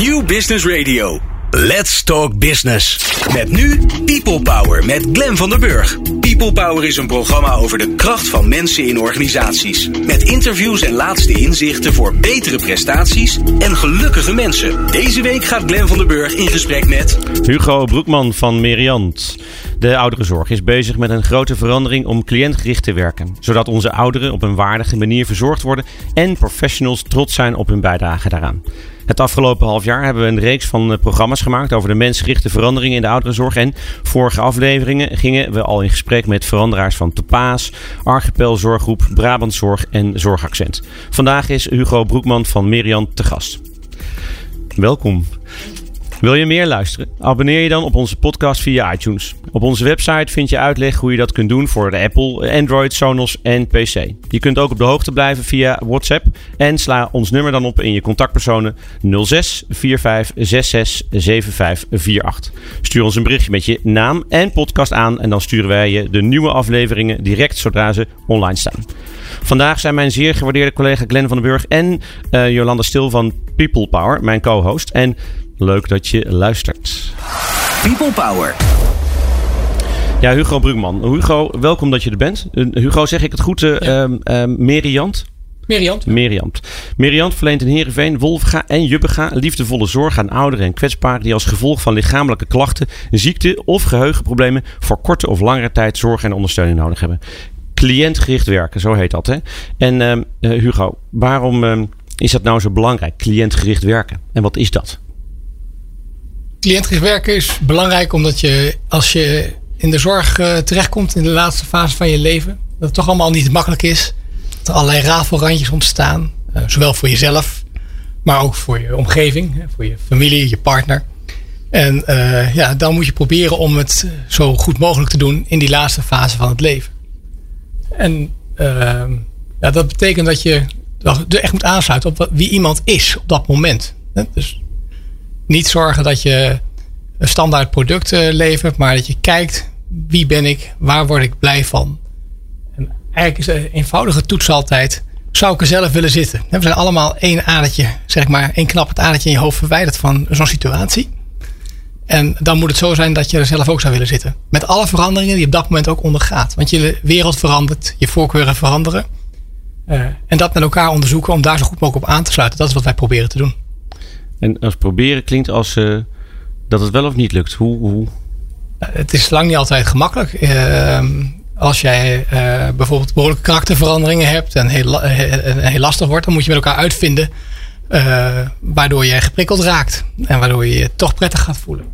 New Business Radio. Let's Talk Business. Met nu People Power met Glen van der Burg. People Power is een programma over de kracht van mensen in organisaties. Met interviews en laatste inzichten voor betere prestaties en gelukkige mensen. Deze week gaat Glen van der Burg in gesprek met... Hugo Broekman van Meriant. De ouderenzorg is bezig met een grote verandering om cliëntgericht te werken. Zodat onze ouderen op een waardige manier verzorgd worden en professionals trots zijn op hun bijdrage daaraan. Het afgelopen half jaar hebben we een reeks van eh, programma's gemaakt over de mensgerichte veranderingen in de ouderenzorg. En vorige afleveringen gingen we al in gesprek met veranderaars van Topaas, Archipel Zorggroep, Brabantzorg en Zorgaccent. Vandaag is Hugo Broekman van Merian te gast. Welkom. Wil je meer luisteren? Abonneer je dan op onze podcast via iTunes. Op onze website vind je uitleg hoe je dat kunt doen voor de Apple, Android, Sonos en PC. Je kunt ook op de hoogte blijven via WhatsApp en sla ons nummer dan op in je contactpersonen 06 45 66 75 48. Stuur ons een berichtje met je naam en podcast aan en dan sturen wij je de nieuwe afleveringen direct zodra ze online staan. Vandaag zijn mijn zeer gewaardeerde collega Glenn van den Burg en uh, Jolanda Stil van People Power, mijn co-host. En Leuk dat je luistert. People Power. Ja, Hugo Brugman. Hugo, welkom dat je er bent. Hugo, zeg ik het goed? Uh, ja. uh, Meriant? Meriant. Meriant. Meriant verleent in Heerenveen, Wolfga en Jubbega liefdevolle zorg aan ouderen en kwetsbaren die als gevolg van lichamelijke klachten, ziekte of geheugenproblemen voor korte of langere tijd zorg en ondersteuning nodig hebben. Cliëntgericht werken, zo heet dat. Hè? En uh, Hugo, waarom is dat nou zo belangrijk, cliëntgericht werken? En wat is dat? Cliëntgericht werken is belangrijk omdat je als je in de zorg uh, terechtkomt in de laatste fase van je leven, dat het toch allemaal niet makkelijk is. Dat er allerlei rafelrandjes ontstaan, uh, zowel voor jezelf, maar ook voor je omgeving, voor je familie, je partner. En uh, ja, dan moet je proberen om het zo goed mogelijk te doen in die laatste fase van het leven. En ja, dat betekent dat je echt moet aansluiten op wie iemand is op dat moment. Dus niet zorgen dat je een standaard product levert, maar dat je kijkt wie ben ik, waar word ik blij van. En eigenlijk is de eenvoudige toets altijd, zou ik er zelf willen zitten? We zijn allemaal één adertje, zeg maar, één knap het adertje in je hoofd verwijderd van zo'n situatie. En dan moet het zo zijn dat je er zelf ook zou willen zitten. Met alle veranderingen die je op dat moment ook ondergaat. Want je wereld verandert, je voorkeuren veranderen. Uh, en dat met elkaar onderzoeken om daar zo goed mogelijk op aan te sluiten. Dat is wat wij proberen te doen. En als proberen klinkt als uh, dat het wel of niet lukt. Hoe, hoe? Het is lang niet altijd gemakkelijk. Uh, als jij uh, bijvoorbeeld behoorlijke karakterveranderingen hebt en heel, heel, lastig wordt, dan moet je met elkaar uitvinden waardoor je geprikkeld raakt. En waardoor je je toch prettig gaat voelen.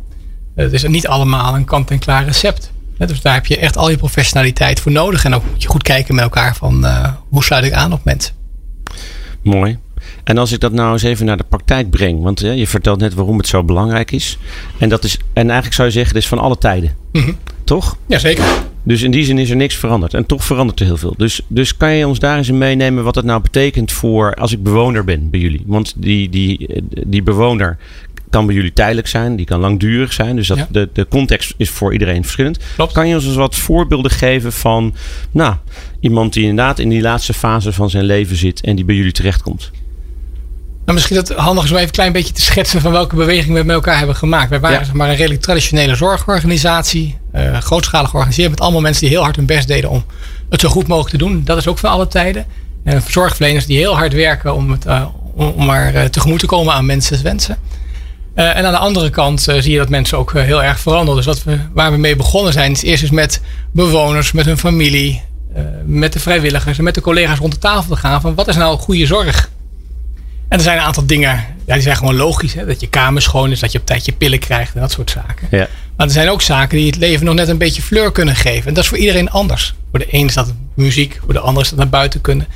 Het is niet allemaal een kant-en-klaar recept. Dus daar heb je echt al je professionaliteit voor nodig. En ook moet je goed kijken met elkaar van hoe sluit ik aan op mensen. Mooi. En als ik dat nou eens even naar de praktijk breng, want hè, je vertelt net waarom het zo belangrijk is. En, dat is, en eigenlijk zou je zeggen, het is van alle tijden. Mm -hmm. Toch? Jazeker. Dus in die zin is er niks veranderd. En toch verandert er heel veel. Dus, dus kan je ons daar eens in meenemen wat het nou betekent voor als ik bewoner ben bij jullie? Want die, die, die bewoner kan bij jullie tijdelijk zijn, die kan langdurig zijn. Dus dat, ja. de, de context is voor iedereen verschillend. Klopt. Kan je ons eens wat voorbeelden geven van nou, iemand die inderdaad in die laatste fase van zijn leven zit en die bij jullie terechtkomt? Nou, misschien dat het handig is om even een klein beetje te schetsen van welke beweging we met elkaar hebben gemaakt. Wij waren ja. zeg maar, een redelijk traditionele zorgorganisatie, uh, grootschalig georganiseerd, met allemaal mensen die heel hard hun best deden om het zo goed mogelijk te doen. Dat is ook van alle tijden. En zorgverleners die heel hard werken om, het, uh, om maar uh, tegemoet te komen aan mensen's wensen. en aan de andere kant zie je dat mensen ook heel erg veranderen. Dus wat we, waar we mee begonnen zijn, is eerst eens met bewoners, met hun familie, met de vrijwilligers en met de collega's rond de tafel te gaan van wat is nou goede zorg? En er zijn een aantal dingen, ja, die zijn gewoon logisch. Hè? Dat je kamer schoon is, dat je op tijd je pillen krijgt en dat soort zaken. Ja. Maar er zijn ook zaken die het leven nog net een beetje fleur kunnen geven. En dat is voor iedereen anders. Voor de een is dat muziek, voor de ander is dat naar buiten kunnen.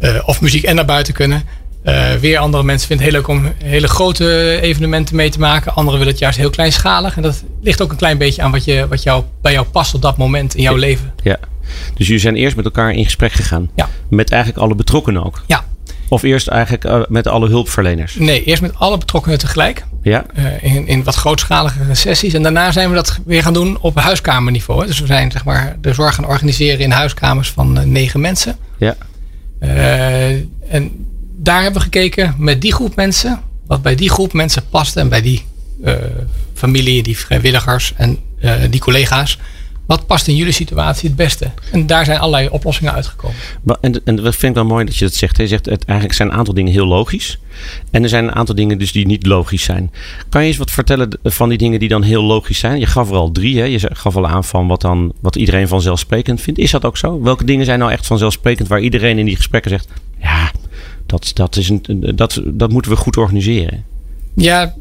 Uh, of muziek en naar buiten kunnen. Uh, weer andere mensen vinden het heel leuk om hele grote evenementen mee te maken. Anderen willen het juist heel kleinschalig. En dat ligt ook een klein beetje aan wat, je, wat jou, bij jou past op dat moment in jouw ja. leven. Ja. Dus jullie zijn eerst met elkaar in gesprek gegaan. Ja. Met eigenlijk alle betrokkenen ook. Ja. Of eerst eigenlijk uh, met alle hulpverleners? Nee, eerst met alle betrokkenen tegelijk. Ja. Uh, in, in wat grootschalige sessies. En daarna zijn we dat weer gaan doen op huiskamerniveau. Hè. Dus we zijn zeg maar, de zorg gaan organiseren in huiskamers van uh, negen mensen. Ja. en daar hebben we gekeken met die groep mensen. wat bij die groep mensen past en bij die familie, die vrijwilligers en die collega's. Wat past in jullie situatie het beste? En daar zijn allerlei oplossingen uitgekomen. En, en dat vind ik wel mooi dat je dat zegt. Je zegt het, eigenlijk zijn een aantal dingen heel logisch. En er zijn een aantal dingen dus die niet logisch zijn. Kan je eens wat vertellen van die dingen die dan heel logisch zijn? Je gaf er al drie. Hè? Je gaf al aan van wat, dan, wat iedereen vanzelfsprekend vindt. Is dat ook zo? Welke dingen zijn nou echt vanzelfsprekend waar iedereen in die gesprekken zegt... Ja, dat, dat, is een, dat, dat moeten we goed organiseren. Ja,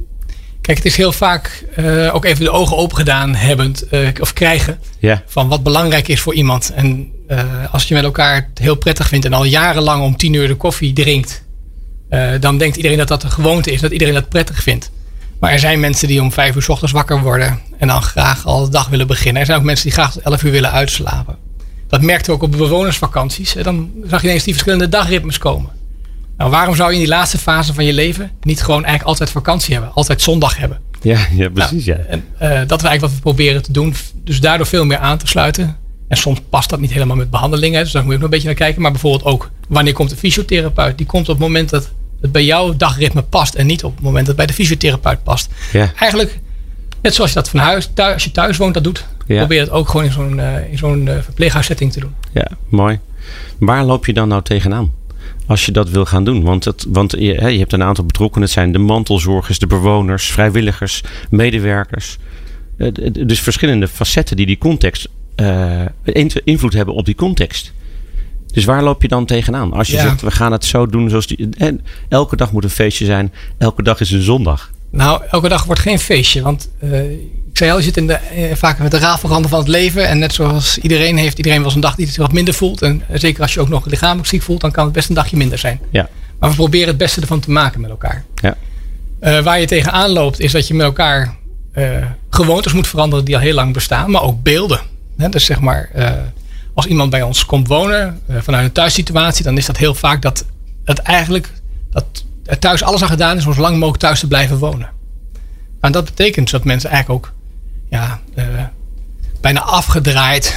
Kijk, het is heel vaak uh, ook even de ogen open gedaan hebbend, uh, of krijgen. Van wat belangrijk is voor iemand. En uh, als je met elkaar het heel prettig vindt en al jarenlang om tien uur de koffie drinkt. dan denkt iedereen dat dat een gewoonte is, dat iedereen dat prettig vindt. Maar er zijn mensen die om vijf uur s ochtends wakker worden en dan graag al de dag willen beginnen. Er zijn ook mensen die graag tot elf uur willen uitslapen. Dat merkte ook op bewonersvakanties. Dan zag je ineens die verschillende dagritmes komen. Nou, waarom zou je in die laatste fase van je leven niet gewoon eigenlijk altijd vakantie hebben? Altijd zondag hebben? Ja, ja precies. Nou, ja. En, uh, dat is eigenlijk wat we proberen te doen. Dus daardoor veel meer aan te sluiten. En soms past dat niet helemaal met behandelingen. Dus daar moet je ook nog een beetje naar kijken. Maar bijvoorbeeld ook, wanneer komt de fysiotherapeut? Die komt op het moment dat het bij jouw dagritme past. En niet op het moment dat het bij de fysiotherapeut past. Ja. Eigenlijk, net zoals je dat van huis, thuis, als je thuis woont, dat doet. Ja. Probeer het ook gewoon in zo'n uh, in zo'n uh, verpleeghuissetting te doen. Ja, mooi. Waar loop je dan nou tegenaan? Als je dat wil gaan doen. Want, het, want je, je hebt een aantal betrokkenen. Het zijn de mantelzorgers, de bewoners, vrijwilligers, medewerkers. Eh, dus verschillende facetten die die context uh, invloed hebben op die context. Dus waar loop je dan tegenaan? Als je ja. zegt, we gaan het zo doen zoals die... En elke dag moet een feestje zijn. Elke dag is een zondag. Nou, elke dag wordt geen feestje. Want uh, ik zei al, je zit in de, uh, vaak met de rafelranden van het leven. En net zoals iedereen heeft, iedereen wel een dag die het wat minder voelt. En zeker als je ook nog lichamelijk ziek voelt, dan kan het best een dagje minder zijn. Ja. Maar we proberen het beste ervan te maken met elkaar. Ja. Uh, waar je tegenaan loopt, is dat je met elkaar gewoontes moet veranderen die al heel lang bestaan. Maar ook beelden. Hè? Dus zeg maar, als iemand bij ons komt wonen vanuit een thuissituatie, dan is dat heel vaak dat het eigenlijk dat thuis alles aan gedaan is om zo lang mogelijk thuis te blijven wonen. En dat betekent dat mensen eigenlijk ook ja, uh, bijna afgedraaid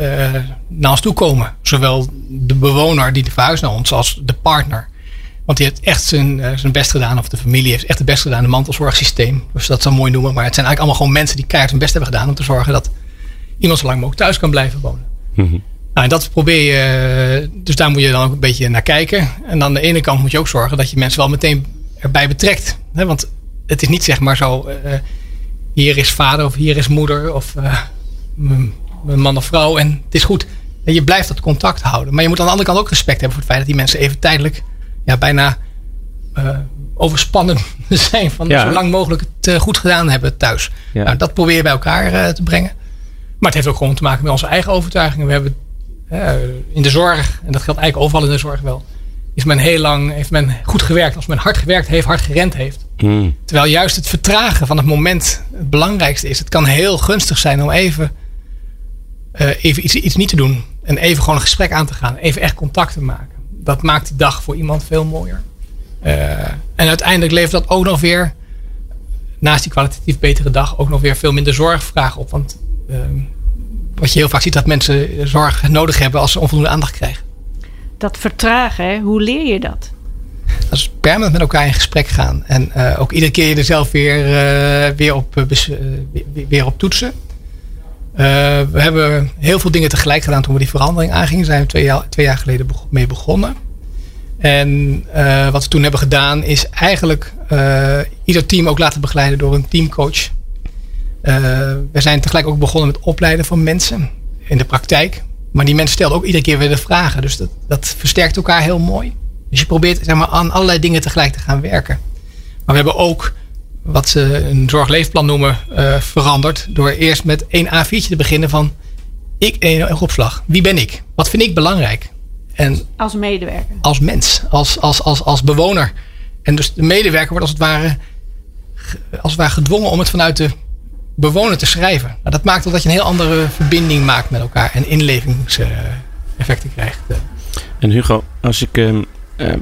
uh, naar ons toe komen. Zowel de bewoner die verhuist naar ons als de partner. Want die heeft echt zijn, zijn best gedaan, of de familie heeft echt het best gedaan, een mantelzorgsysteem. Dus dat zou mooi noemen. Maar het zijn eigenlijk allemaal gewoon mensen die keihard hun best hebben gedaan om te zorgen dat iemand zo lang mogelijk thuis kan blijven wonen. Mm -hmm. Nou, en dat probeer je, dus daar moet je dan ook een beetje naar kijken. En aan de ene kant moet je ook zorgen dat je mensen wel meteen erbij betrekt. Hè? Want het is niet zeg maar zo, hier is vader of hier is moeder of uh, mijn man of vrouw en het is goed. En je blijft dat contact houden. Maar je moet aan de andere kant ook respect hebben voor het feit dat die mensen even tijdelijk ja, bijna uh, overspannen zijn van Ja. zo lang mogelijk het uh, goed gedaan hebben thuis. Ja. Nou, dat probeer je bij elkaar te brengen. Maar het heeft ook gewoon te maken met onze eigen overtuigingen. We hebben in de zorg, en dat geldt eigenlijk overal in de zorg wel, is men heel lang, heeft men goed gewerkt. Als men hard gewerkt heeft, hard gerend heeft. Mm. Terwijl juist het vertragen van het moment het belangrijkste is. Het kan heel gunstig zijn om even, uh, even iets, iets niet te doen. En even gewoon een gesprek aan te gaan. Even echt contact te maken. Dat maakt die dag voor iemand veel mooier. Uh, en uiteindelijk levert dat ook nog weer, naast die kwalitatief betere dag, ook nog weer veel minder zorgvragen op. Want uh, wat je heel vaak ziet, dat mensen zorg nodig hebben als ze onvoldoende aandacht krijgen. Dat vertragen, hoe leer je dat? Dat is permanent met elkaar in gesprek gaan. En uh, ook iedere keer je er zelf weer, uh, weer, op, uh, weer, weer, op toetsen. we hebben heel veel dingen tegelijk gedaan toen we die verandering aangingen. Daar zijn we twee jaar, twee jaar geleden mee begonnen. En wat we toen hebben gedaan is eigenlijk ieder team ook laten begeleiden door een teamcoach. we zijn tegelijk ook begonnen met opleiden van mensen in de praktijk. Maar die mensen stelden ook iedere keer weer de vragen. Dus dat, dat versterkt elkaar heel mooi. Dus je probeert zeg maar, aan allerlei dingen tegelijk te gaan werken. Maar we hebben ook wat ze een zorgleefplan noemen uh, veranderd. Door eerst met één A4'tje te beginnen van ik één opslag. Wie ben ik? Wat vind ik belangrijk? En als medewerker. Als mens, als, als, als, als bewoner. En dus de medewerker wordt als het ware, als het ware gedwongen om het vanuit de bewoner te schrijven. Nou, dat maakt dat je een heel andere verbinding maakt met elkaar en inlevingseffecten krijgt. En Hugo, als ik. Uh,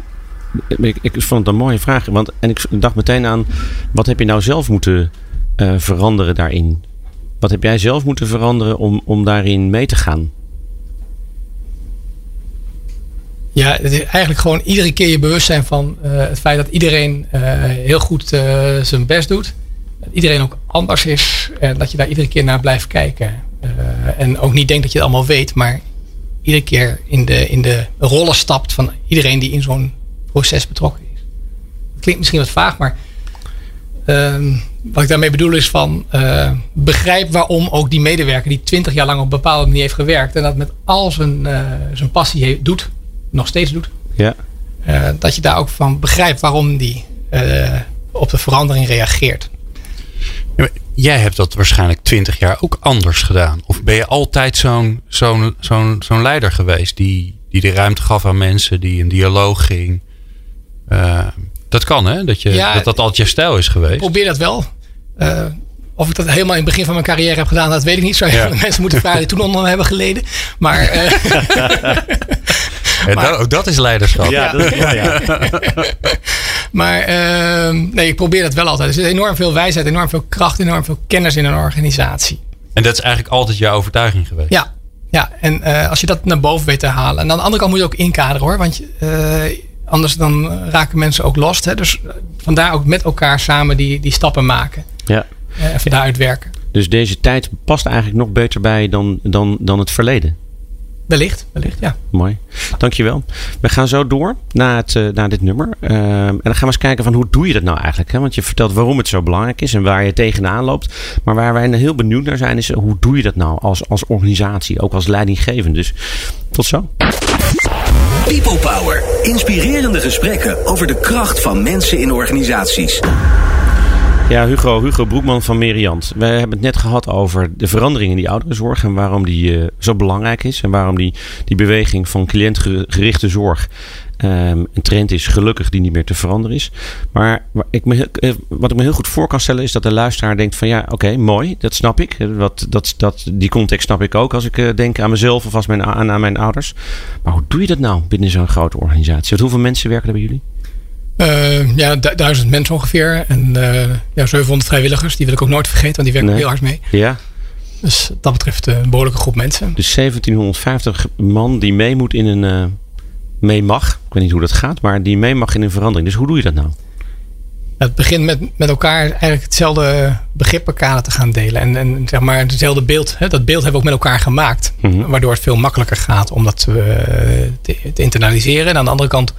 ik, ik, vond het een mooie vraag. Want, en ik dacht meteen aan. Wat heb je nou zelf moeten uh, veranderen daarin? Wat heb jij zelf moeten veranderen om, om daarin mee te gaan? Ja, eigenlijk gewoon iedere keer je bewust zijn van uh, het feit dat iedereen heel goed zijn best doet. Dat iedereen ook anders is. En dat je daar iedere keer naar blijft kijken. en ook niet denkt dat je het allemaal weet, maar iedere keer in de, in de rollen stapt van iedereen die in zo'n proces betrokken is. Dat klinkt misschien wat vaag, maar ehm, wat ik daarmee bedoel is van begrijp waarom ook die medewerker die twintig jaar lang op een bepaalde manier heeft gewerkt en dat met al zijn, zijn passie heeft, doet, nog steeds doet. Ja. Uh, dat je daar ook van begrijpt waarom die op de verandering reageert. Jij hebt dat waarschijnlijk twintig jaar ook anders gedaan. Of ben je altijd zo'n zo'n zo'n zo'n leider geweest die, die de ruimte gaf aan mensen, die een dialoog ging? Uh, dat kan hè, dat, je, ja, dat dat altijd je stijl is geweest. Ik probeer dat wel. Of ik dat helemaal in het begin van mijn carrière heb gedaan, dat weet ik niet. Zou je ja. mensen moeten vragen die toen onder hebben geleden. Maar, Ja, maar, dat, dat, is leiderschap. Ja, dat is, ja, ja. maar uh, nee, ik probeer dat wel altijd. Er zit enorm veel wijsheid, enorm veel kracht, enorm veel kennis in een organisatie. En dat is eigenlijk altijd jouw overtuiging geweest? Ja, ja. en uh, als je dat naar boven weet te halen. En aan de andere kant moet je ook inkaderen hoor. Want uh, anders dan raken mensen ook lost. Hè? Dus vandaar ook met elkaar samen die, die stappen maken. Ja. Uh, even daaruit werken. Dus deze tijd past eigenlijk nog beter bij dan, dan, dan het verleden? Wellicht, wellicht, ja. Mooi. Dankjewel. We gaan zo door naar, het, uh, naar dit nummer. Uh, en dan gaan we eens kijken van hoe doe je dat nou eigenlijk? Hè? Want je vertelt waarom het zo belangrijk is en waar je tegenaan loopt. Maar waar wij heel benieuwd naar zijn is hoe doe je dat nou als, als organisatie, ook als leidinggevende. Dus tot zo. People Power. Inspirerende gesprekken over de kracht van mensen in organisaties. Ja, Hugo, Hugo Broekman van Meriant. We hebben het net gehad over de verandering in die ouderenzorg en waarom die uh, zo belangrijk is. En waarom die, die beweging van cliëntgerichte zorg um, een trend is, gelukkig, die niet meer te veranderen is. Maar ik me, wat ik me heel goed voor kan stellen is dat de luisteraar denkt van ja, oké, mooi, dat snap ik. Wat, dat, dat, die context snap ik ook als ik uh, denk aan mezelf of als mijn, aan, aan mijn ouders. Maar hoe doe je dat nou binnen zo'n grote organisatie? Hoeveel mensen werken er bij jullie? Uh, ja, du duizend mensen ongeveer. En uh, ja, 700 vrijwilligers. Die wil ik ook nooit vergeten, want die werken nee. heel hard mee. Ja. Dus dat betreft een behoorlijke groep mensen. Dus 1750 man die mee moet in een... Uh, mee mag. Ik weet niet hoe dat gaat, maar die mee mag in een verandering. Dus hoe doe je dat nou? Het begint met, met elkaar eigenlijk hetzelfde begrippenkader te gaan delen. En, en zeg maar hetzelfde beeld. Hè, dat beeld hebben we ook met elkaar gemaakt. Mm -hmm. Waardoor het veel makkelijker gaat om dat te, te internaliseren. En aan de andere kant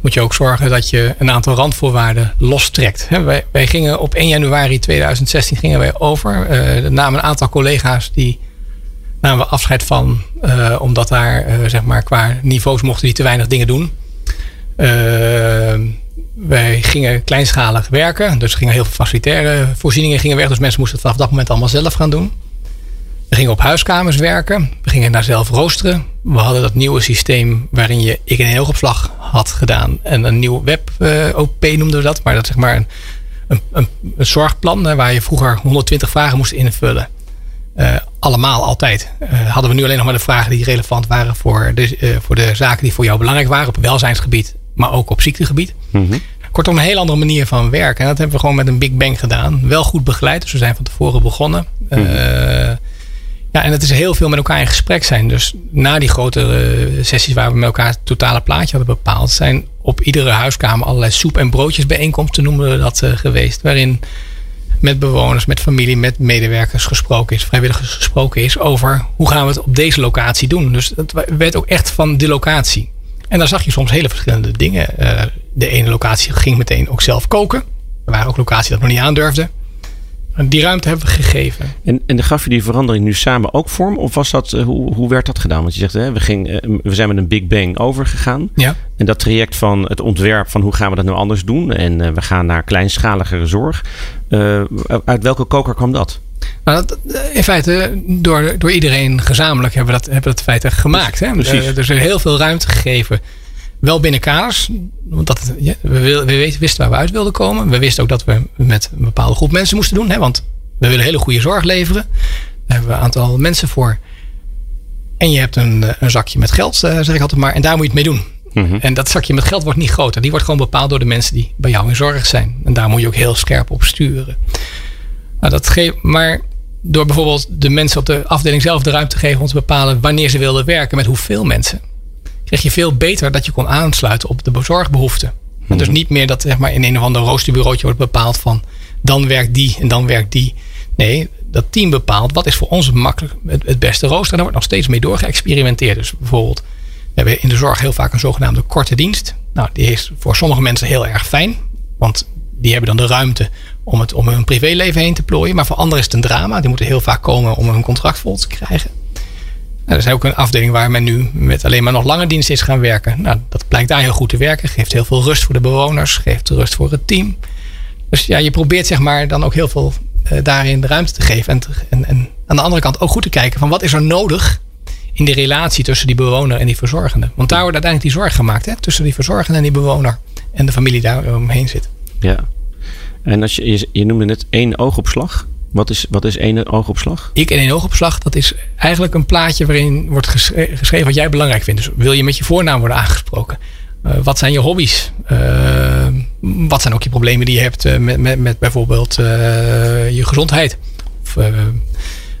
moet je ook zorgen dat je een aantal randvoorwaarden lostrekt. Wij, wij gingen op 1 januari 2016 gingen wij over. Uh, namen een aantal collega's die namen we afscheid van. Uh, omdat daar uh, zeg maar qua niveaus mochten die te weinig dingen doen. wij gingen kleinschalig werken. Dus gingen heel veel facilitaire voorzieningen gingen weg. Dus mensen moesten het vanaf dat moment allemaal zelf gaan doen. We gingen op huiskamers werken. We gingen daar zelf roosteren. We hadden dat nieuwe systeem waarin je ik een opslag had gedaan. En een nieuw web uh, OP noemden we dat. Maar dat zeg maar een, een, een, een zorgplan hè, waar je vroeger 120 vragen moest invullen. Uh, allemaal, altijd. Uh, hadden we nu alleen nog maar de vragen die relevant waren voor de, voor de zaken die voor jou belangrijk waren. Op welzijnsgebied, maar ook op ziektegebied. Mm -hmm. Kortom, een heel andere manier van werken. En dat hebben we gewoon met een Big Bang gedaan. Wel goed begeleid. Dus we zijn van tevoren begonnen. Mm -hmm. Ja, en het is heel veel met elkaar in gesprek zijn. Dus na die grote sessies waar we met elkaar het totale plaatje hadden bepaald, zijn op iedere huiskamer allerlei soep- en broodjesbijeenkomsten, noemen we dat, uh, geweest. Waarin met bewoners, met familie, met medewerkers gesproken is, vrijwilligers gesproken is over hoe gaan we het op deze locatie doen. Dus het werd ook echt van de locatie. En dan zag je soms hele verschillende dingen. Uh, de ene locatie ging meteen ook zelf koken. Er waren ook locaties dat nog niet aandurfden. Die ruimte hebben we gegeven. En, en gaf je die verandering nu samen ook vorm? Of was dat, uh, hoe, hoe werd dat gedaan? Want je zegt, hè, we, ging, uh, we zijn met een Big Bang overgegaan. Ja. En dat traject van het ontwerp van hoe gaan we dat nou anders doen? En uh, we gaan naar kleinschaligere zorg. uit welke koker kwam dat? Nou, dat, in feite, door, door iedereen gezamenlijk hebben we dat, hebben we dat feite gemaakt. Hè? Precies. er is heel veel ruimte gegeven wel binnen kaders. Want dat, ja, we, we, wisten waar we uit wilden komen. We wisten ook dat we met een bepaalde groep mensen moesten doen. Hè, want we willen hele goede zorg leveren. Daar hebben we een aantal mensen voor. En je hebt een, een zakje met geld, eh, zeg ik altijd maar. En daar moet je het mee doen. Mm -hmm. En dat zakje met geld wordt niet groter. Die wordt gewoon bepaald door de mensen die bij jou in zorg zijn. En daar moet je ook heel scherp op sturen. Nou, dat geeft, maar door bijvoorbeeld de mensen op de afdeling zelf de ruimte te geven om te bepalen wanneer ze wilden werken met hoeveel mensen kreeg je veel beter dat je kon aansluiten op de zorgbehoeften. En dus Mhm. niet meer dat zeg maar, in een of ander roosterbureautje wordt bepaald van dan werkt die en dan werkt die. Nee, dat team bepaalt wat is voor ons makkelijk het, het beste rooster. En daar wordt nog steeds mee doorgeëxperimenteerd. Dus bijvoorbeeld, we hebben in de zorg heel vaak een zogenaamde korte dienst. Nou, die is voor sommige mensen heel erg fijn. Want die hebben dan de ruimte om het om hun privéleven heen te plooien. Maar voor anderen is het een drama. Die moeten heel vaak komen om hun contract vol te krijgen. Nou, er is ook een afdeling waar men nu met alleen maar nog lange dienst is gaan werken. Nou, dat blijkt daar heel goed te werken. Geeft heel veel rust voor de bewoners. Geeft rust voor het team. Dus ja, je probeert zeg maar dan ook heel veel eh, daarin de ruimte te geven. En, en, en aan de andere kant ook goed te kijken van wat is er nodig in die relatie tussen die bewoner en die verzorgende. Want daar wordt uiteindelijk die zorg gemaakt. Hè? Tussen die verzorgende en die bewoner. En de familie daar omheen zit. Ja. En als je, je, je noemde net één oogopslag. Wat is, wat is één oogopslag? Ik en een oogopslag, dat is eigenlijk een plaatje waarin wordt geschre- geschreven wat jij belangrijk vindt. Dus wil je met je voornaam worden aangesproken? Eh, wat zijn je hobby's? Eh, wat zijn ook je problemen die je hebt eh, met, met, met bijvoorbeeld je gezondheid? Of,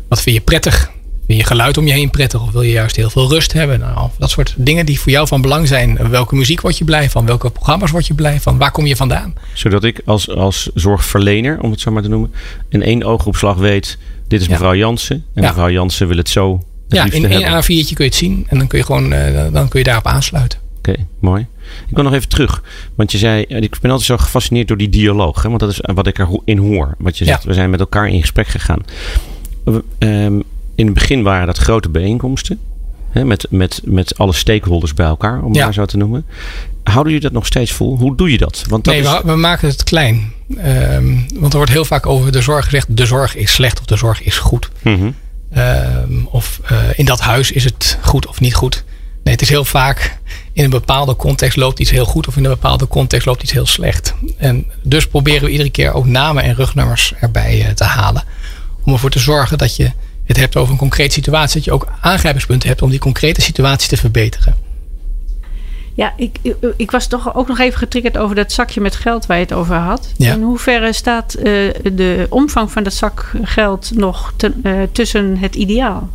wat vind je prettig? Vind je geluid om je heen prettig? Of wil je juist heel veel rust hebben? Nou, dat soort dingen die voor jou van belang zijn. Welke muziek word je blij van? Welke programma's word je blij van? Waar kom je vandaan? Zodat ik als, als zorgverlener, om het zo maar te noemen, in één oogopslag weet: dit is Ja. mevrouw Jansen. En Ja. mevrouw Jansen wil het zo. Het Ja, in één hebben. A4'tje kun je het zien. En dan kun je gewoon eh, dan kun je daarop aansluiten. Oké, mooi. Ik wil nog even terug. Want je zei, eh, ik ben altijd zo gefascineerd door die dialoog. Hè? Want dat is wat ik erin hoor. Wat je Ja. zegt, we zijn met elkaar in gesprek gegaan. Ehm, in het begin waren dat grote bijeenkomsten. Hè? Met, met, met alle stakeholders bij elkaar, om het Ja. maar zo te noemen. Houden jullie dat nog steeds vol? Hoe doe je dat? Want dat nee, is, we, we maken het klein. Ehm, want er wordt heel vaak over de zorg gezegd: de zorg is slecht of de zorg is goed. Mhm. Ehm, of eh, in dat huis is het goed of niet goed. Nee, het is heel vaak in een bepaalde context loopt iets heel goed of in een bepaalde context loopt iets heel slecht. En dus proberen we iedere keer ook namen en rugnummers erbij eh, te halen. Om ervoor te zorgen dat je het hebt over een concrete situatie. Dat je ook aangrijpingspunten hebt om die concrete situatie te verbeteren. Ja, ik, ik, ik was toch ook nog even getriggerd over dat zakje met geld waar je het over had. Ja. In hoeverre staat eh, de omvang van dat zak geld nog eh, tussen het ideaal?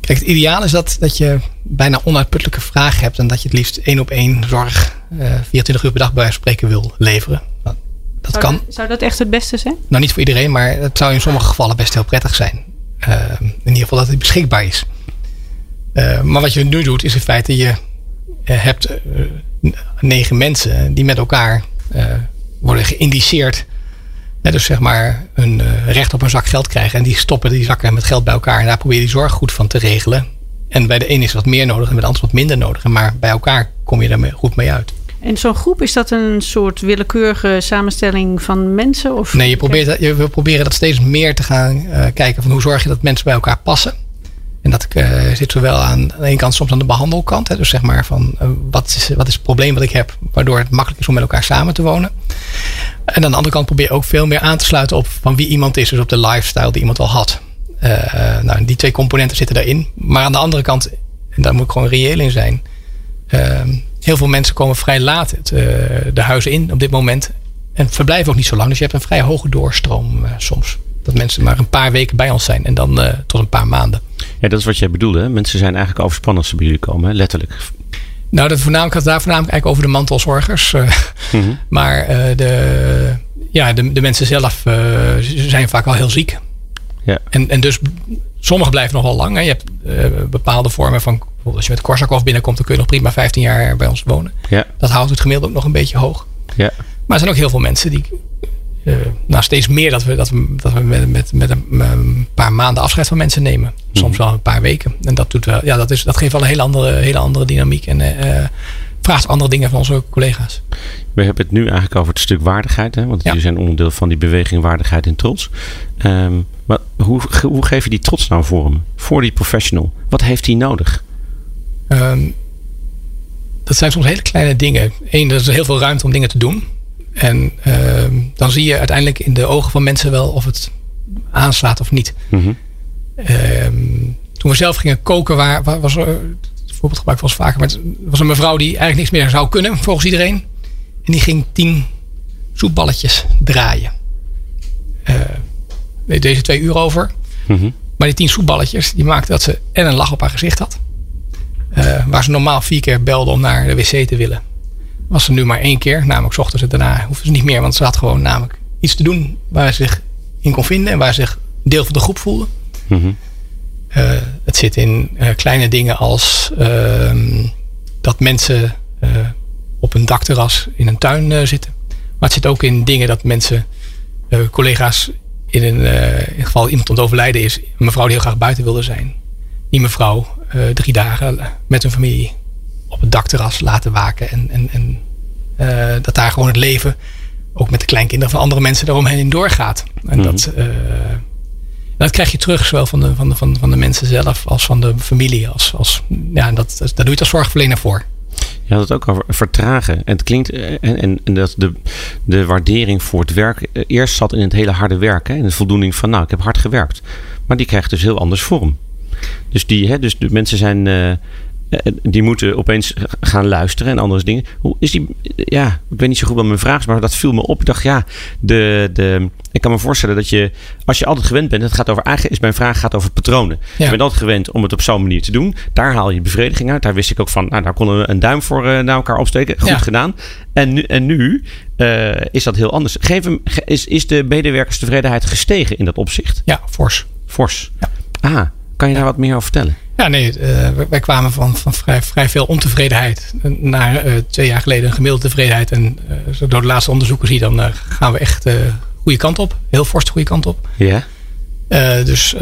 Kijk, het ideaal is dat, dat je bijna onuitputtelijke vragen hebt en dat je het liefst één op één zorg eh 24 uur per dag bij wijze van spreken wil leveren. Dat Zou kan. dat- zou dat echt het beste zijn? Nou, niet voor iedereen, maar het zou in sommige gevallen best heel prettig zijn. Eh, in ieder geval dat het beschikbaar is. Eh, maar wat je nu doet, is in feite je eh, hebt eh, negen mensen die met elkaar eh, worden geïndiceerd. Dus zeg maar een recht op een zak geld krijgen. En die stoppen die zakken met geld bij elkaar. En daar probeer je die zorg goed van te regelen. En bij de een is wat meer nodig en bij de ander wat minder nodig. Maar bij elkaar kom je daar goed mee uit. En zo'n groep, is dat een soort willekeurige samenstelling van mensen? Of Nee, je probeert, dat- je, we proberen dat steeds meer te gaan eh, kijken van hoe zorg je dat mensen bij elkaar passen. En dat eh, zit zowel aan, aan de ene kant soms aan de behandelkant. Hè, dus zeg maar van eh, wat, is, wat is het probleem wat ik heb, waardoor het makkelijk is om met elkaar samen te wonen. En aan de andere kant probeer je ook veel meer aan te sluiten op van wie iemand is, dus op de lifestyle die iemand al had. Nou, die twee componenten zitten daarin. Maar aan de andere kant, en daar moet ik gewoon reëel in zijn. eh, heel veel mensen komen vrij laat het, eh, de huizen in op dit moment. En verblijven ook niet zo lang. Dus je hebt een vrij hoge doorstroom eh, soms. Dat mensen maar een paar weken bij ons zijn. En dan eh, tot een paar maanden. Ja, dat is wat jij bedoelde. Hè? Mensen zijn eigenlijk overspannen als ze bij jullie komen, hè? letterlijk. Nou, dat voornamelijk gaat daar voornamelijk eigenlijk over de mantelzorgers. Mhm. maar de, ja, de, de mensen zelf ze zijn vaak al heel ziek. Ja. En, en dus sommigen blijven nog wel lang. Hè. Je hebt eh, bepaalde vormen van... bijvoorbeeld Als je met Korsakoff binnenkomt, dan kun je nog prima 15 jaar bij ons wonen. Ja, Dat houdt het gemiddelde ook nog een beetje hoog. ja. Maar er zijn ook heel veel mensen die... eh, nou, steeds meer dat we, dat we, dat we met, met, met een, paar maanden afscheid van mensen nemen. Soms wel een paar weken. En dat, doet wel, ja, dat, is, dat geeft wel een hele andere, hele andere dynamiek. En eh, vraagt andere dingen van onze collega's. We hebben het nu eigenlijk over het stuk waardigheid. Hè? Want Ja. jullie zijn onderdeel van die beweging waardigheid en trots. Ehm, maar hoe, hoe geef je die trots nou vorm? Voor die professional. Wat heeft hij nodig? Ehm, dat zijn soms hele kleine dingen. Eén, er is heel veel ruimte om dingen te doen. En ehm, dan zie je uiteindelijk in de ogen van mensen wel of het aanslaat of niet. Mhm. Ehm, toen we zelf gingen koken, waar, waar was er, het voorbeeld gebruik was vaker, maar het was een mevrouw die eigenlijk niks meer zou kunnen volgens iedereen. En die ging tien soepballetjes draaien. We deze twee uur over. Mhm. Maar die tien soepballetjes, die maakten dat ze en een lach op haar gezicht had. eh, waar ze normaal vier keer belden om naar de wc te willen. Was ze nu maar één keer, namelijk 's ochtends en daarna hoefde ze niet meer. Want ze had gewoon namelijk iets te doen waar ze zich in kon vinden en waar ze zich deel van de groep voelde. Mhm. Eh, het zit in eh, kleine dingen als ehm, dat mensen op een dakterras in een tuin zitten. Maar het zit ook in dingen dat mensen, collega's, in een eh, in het geval iemand aan het overlijden is, een mevrouw die heel graag buiten wilde zijn. Die mevrouw eh, drie dagen met hun familie op het dakterras laten waken. En, en, en eh, dat daar gewoon het leven, ook met de kleinkinderen van andere mensen, daaromheen doorgaat. En Mhm. dat, eh, dat krijg je terug, zowel van de, van de, van, van de mensen zelf als van de familie. Als, als, ja, dat, dat, daar doe je het als zorgverlener voor. Je had het ook over vertragen. En het klinkt. eh, En, en, dat de, de waardering voor het werk. eh, Eerst zat in het hele harde werk. Hè, en de voldoening van. Nou, ik heb hard gewerkt. Maar die krijgt dus heel anders vorm. Dus, die, hè, dus de mensen zijn. eh, die moeten opeens gaan luisteren en andere dingen. Hoe is die. Ja, ik weet niet zo goed wat mijn vraag is, maar dat viel me op. Ik dacht, ja, de, de, ik kan me voorstellen dat je. Als je altijd gewend bent, het gaat over. Eigenlijk is mijn vraag gaat over patronen. Je bent altijd gewend om het op zo'n manier te doen. Daar haal je bevrediging uit. Daar wist ik ook van. Nou, daar konden we een duim voor eh, naar elkaar opsteken. Goed Ja. gedaan. En nu, en nu eh, is dat heel anders. Geef hem, is, is de medewerkerstevredenheid gestegen in dat opzicht? Ja, fors. Fors. Ja. Ah, kan je daar wat meer over vertellen? Ja, nee, eh, wij- kwamen van, van vrij, vrij veel ontevredenheid naar eh, twee jaar geleden een gemiddelde tevredenheid. En eh, door de laatste onderzoeken zie je dan gaan we echt de goede kant op. Heel fors de goede kant op. Ja. Dus,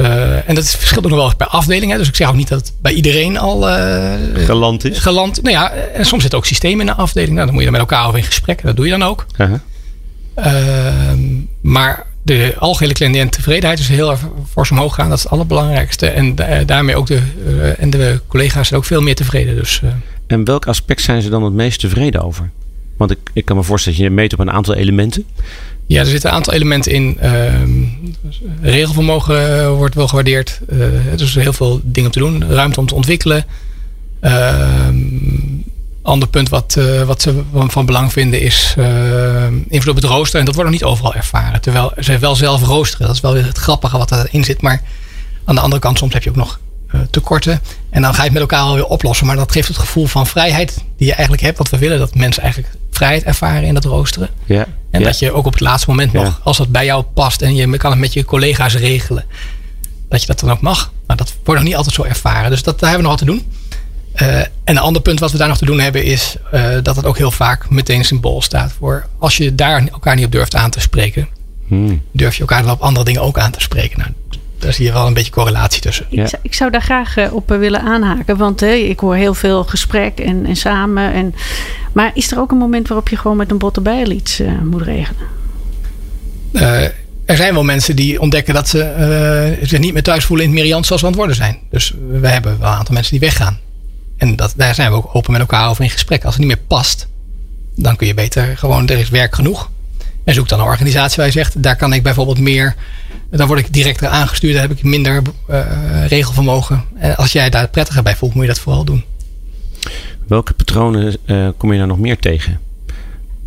en dat verschilt ook nog wel per afdeling. Hè. Dus ik zeg ook niet dat het bij iedereen al eh, Geland is. geland. Nou ja, en soms zit ook systeem in de afdeling. Nou, dan moet je dan met elkaar over in gesprek. Dat doe je dan ook. Ehm, maar de algehele cliënttevredenheid is heel erg fors omhoog gaan. Dat is het allerbelangrijkste. En eh, daarmee ook de, eh, en de collega's zijn ook veel meer tevreden. Dus eh, En welk aspect zijn ze dan het meest tevreden over? Want ik, ik kan me voorstellen dat je meet op een aantal elementen. ja, er zitten een aantal elementen in. Ehm, regelvermogen wordt wel gewaardeerd. Dus heel veel dingen om te doen. Ruimte om te ontwikkelen. Ehm ander punt wat, eh, wat ze van, belang vinden is eh, invloed op het rooster. En dat wordt nog niet overal ervaren. Terwijl ze wel zelf roosteren. Dat is wel weer het grappige wat erin zit. Maar aan de andere kant, soms heb je ook nog eh, tekorten. En dan ga je het met elkaar wel weer oplossen. Maar dat geeft het gevoel van vrijheid die je eigenlijk hebt. Wat we willen, dat mensen eigenlijk vrijheid ervaren in dat roosteren. Ja. En ja. dat je ook op het laatste moment Ja. nog, als dat bij jou past en je kan het met je collega's regelen, dat je dat dan ook mag. Maar dat wordt nog niet altijd zo ervaren. Dus dat, daar hebben we nog wat te doen. Eh, en een ander punt wat we daar nog te doen hebben is eh, dat het ook heel vaak meteen symbool staat voor als je daar elkaar niet op durft aan te spreken, Hmm. durf je elkaar wel op andere dingen ook aan te spreken. Nou, daar zie je wel een beetje correlatie tussen. Ja. Ik, zou, ik zou daar graag eh, op willen aanhaken. Want ik hoor heel veel gesprek en, en samen. En, maar is er ook een moment waarop je gewoon met een botte bijl iets eh, moet regelen? Eh, er zijn wel mensen die ontdekken dat ze eh, zich niet meer thuis voelen in het Meriant zoals we aan het worden zijn. Dus we hebben wel een aantal mensen die weggaan. En daar zijn we ook open met elkaar over in gesprek. Als het niet meer past, dan kun je beter gewoon, er is werk genoeg. En zoek dan een organisatie waar je zegt, daar kan ik bijvoorbeeld meer, dan word ik directer aangestuurd, dan heb ik minder eh, regelvermogen. En als jij daar prettiger bij voelt, moet je dat vooral doen. Welke patronen eh, kom je nou nog meer tegen?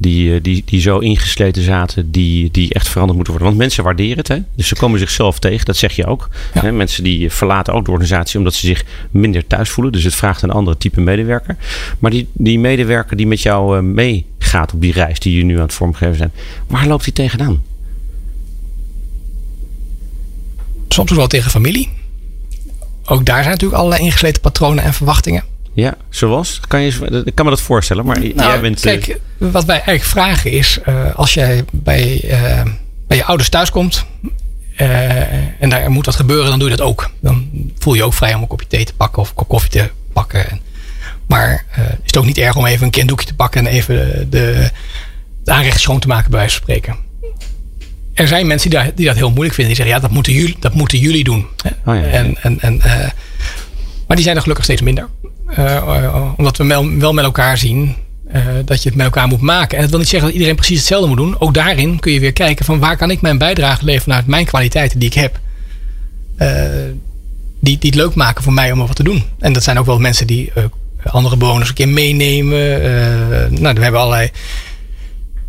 Die, eh, die, die zo ingesleten zaten, die, die echt veranderd moeten worden. Want mensen waarderen het. Hè? Dus ze komen zichzelf tegen, dat zeg je ook. Ja. Hè? Mensen die verlaten ook de organisatie omdat ze zich minder thuis voelen. Dus het vraagt een andere type medewerker. Maar die, die medewerker die met jou eh, meegaat op die reis die je nu aan het vormgeven zijn. Waar loopt die tegenaan? Soms ook wel tegen familie. Ook daar zijn natuurlijk allerlei ingesleten patronen en verwachtingen. Ja, zoals? Kan je, ik kan me dat voorstellen, maar jij Nou, bent... eh, kijk, wat wij eigenlijk vragen is, eh, als jij bij, eh, bij je ouders thuis komt en daar moet wat gebeuren, dan doe je dat ook. Dan voel je je ook vrij om een kopje thee te pakken of een kop koffie te pakken. En- Maar is het ook niet erg om even een kinddoekje te pakken en even de, de, de aanrecht schoon te maken, bij wijze van spreken. Er zijn mensen die dat, die dat heel moeilijk vinden. Die zeggen, ja, dat moeten jullie, dat moeten jullie doen. Oh ja. En, en, en, maar die zijn er gelukkig steeds minder. Eh, eh, omdat we wel, met elkaar zien eh, dat je het met elkaar moet maken. En dat wil niet zeggen dat iedereen precies hetzelfde moet doen. Ook daarin kun je weer kijken van waar kan ik mijn bijdrage leveren vanuit mijn kwaliteiten die ik heb. Die, het leuk maken voor mij om er wat te doen. En dat zijn ook wel mensen die andere bewoners een keer meenemen. Nou, we hebben allerlei.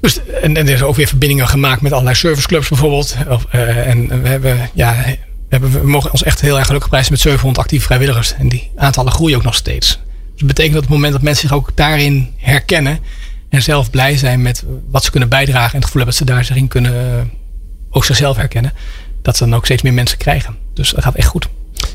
Dus, en, er zijn ook weer verbindingen gemaakt met allerlei serviceclubs bijvoorbeeld. Of, en we hebben, ja, hebben, we mogen ons echt heel erg gelukkig prijzen met 700 actieve vrijwilligers. En die aantallen groeien ook nog steeds. dat betekent dat op het moment dat mensen zich ook daarin herkennen en zelf blij zijn met wat ze kunnen bijdragen en het gevoel hebben dat ze daar zich in kunnen eh, ook zichzelf herkennen, dat ze dan ook steeds meer mensen krijgen. Dus dat gaat echt goed.